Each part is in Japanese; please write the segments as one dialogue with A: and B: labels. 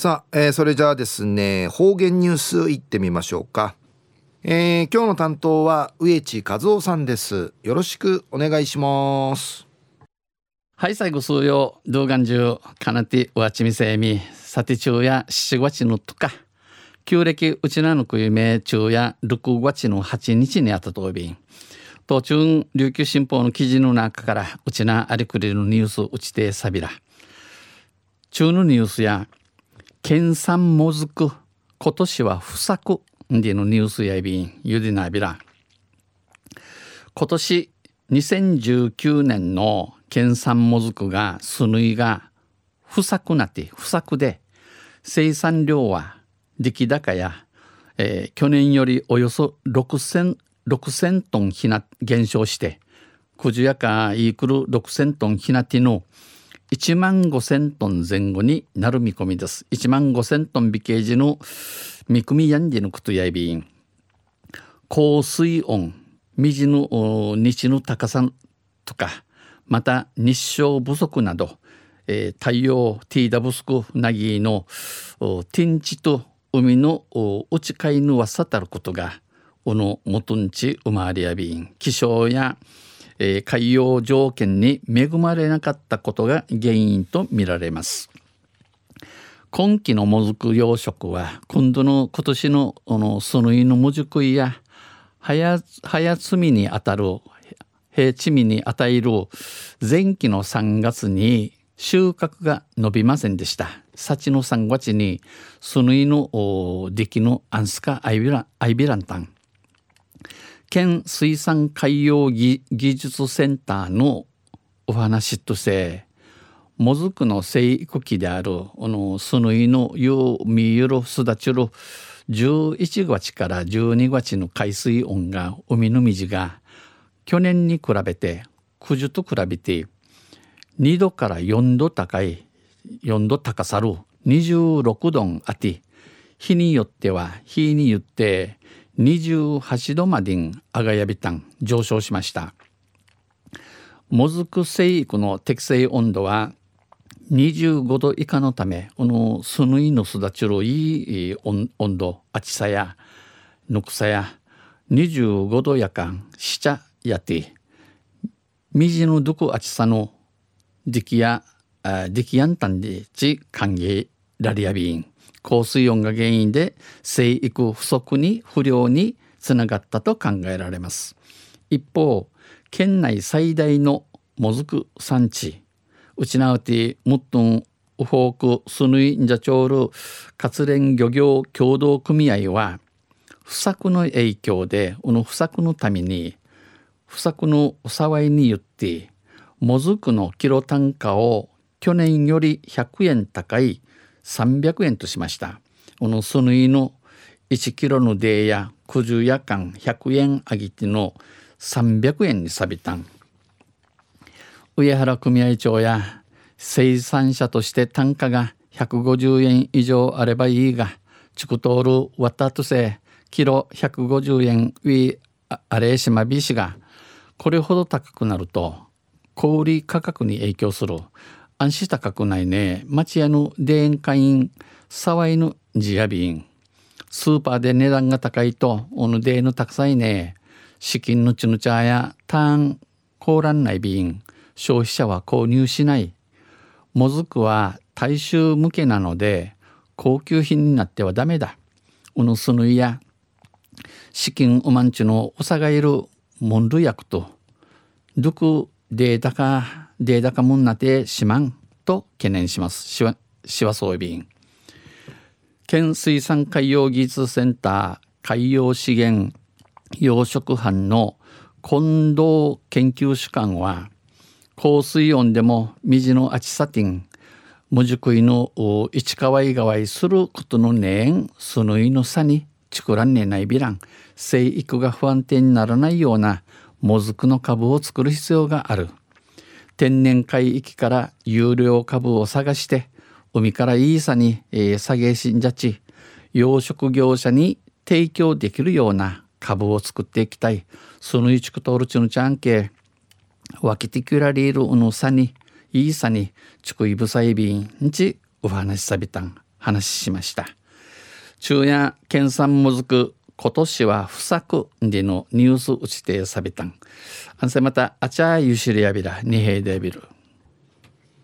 A: さあ、えー、それじゃあですね方言ニュースいってみましょうか、えー、今日の担当は植地和夫さんです。よろしくお願いします。
B: はい最後数曜動画中かなてわちみせみ。さて中や七月のとか旧暦うちなのくゆめ中や6月の8日にあったとびん途中琉球新報の記事の中からうちなありくれるニュースうちてさびら。中のニュースや県産もずく今年は不作。でのニュースやびんゆでなびら今年2019年の県産もずくがすぬいが不作なって不作で。生産量は出来高や、えー、去年よりおよそ6000 6000トンひな減少して。くじやかイークル6000トンひなての1万5000トン前後になる見込みです。1万5000トン微形時の見込みやんじのことやいびん。高水温、水の日の高さとか、また日照不足など、えー、太陽ティーダブスクなぎの天地と海の内海のわさたることが、おのもとんち生まれやびん、気象やえー、海洋条件に恵まれなかったことが原因とみられます。今季のもずく養殖は今度の今年のこのそのいのもじくいや早摘みにあたる平地味に与える前期の3月に収穫が伸びませんでした。幸の3月にそのいの出来のアンスカアイビランタン県水産海洋技術センターのお話としてもずくの生育期であるこのスヌイのユーミユルスダチュル11月から12月の海水温が海の水が去年に比べて九十と比べて2度から4度高い4度高さる26度あって日によっては日によって28度までんあがやびたん上昇しました。もずく生育の適正温度は25度以下のためこのスヌイの育ちるいい温度暑さやぬくさや25度やかんしちゃやてみじのどく暑さの出来や出来やんたんでち歓迎ラリアビーン高水温が原因で生育不足に不良につながったと考えられます。一方県内最大のもずく産地うちなうてムットンウフォークスヌインジャチョール活連漁業協同組合は不作の影響でこの不作のために不作のお騒いによってもずくのキロ単価を去年より100円高い300円としました。このそのいの1キロのデーや九十夜間100円あげての300円にさびたん。上原組合長や生産者として単価が150円以上あればいいが、チクトールワタトセキロ150円ウィアレーシマビシがこれほど高くなると小売価格に影響する安心高くないね。町屋の田園会員、沢井のジアビン。スーパーで値段が高いと、おぬでのたくさいね。資金のちぬちゃや、ターン、凍らんない便。消費者は購入しない。もずくは大衆向けなので、高級品になってはダメだ。うぬすぬいや、資金うまんちのおさがいるもんる薬と、どくデータかデータ化もんなてしまんと懸念します。しわ、しわそうびん。県水産海洋技術センター海洋資源養殖班の近藤研究主幹は、高水温でも水のあちさてん、無熟いの市川いがわいすることのねえん、そのいのさに、ちくらんねないびらん、生育が不安定にならないようなもずくの株を作る必要がある。天然海域から有料株を探して海からいいさに、えー、下げしんじゃち養殖業者に提供できるような株を作っていきたい。その一くとおるちのちゃんけわきてくられるうのさにいいさにちくいぶさいびんちお話しさびたん話しました。昼夜県産もずく今年は不作でのニュース打ちてさびたん。あんせまたあちゃゆしりやびらにへいでびる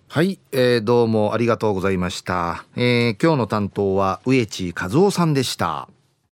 A: はい、えー、どうもありがとうございました、えー、今日の担当は植地和夫さんでした。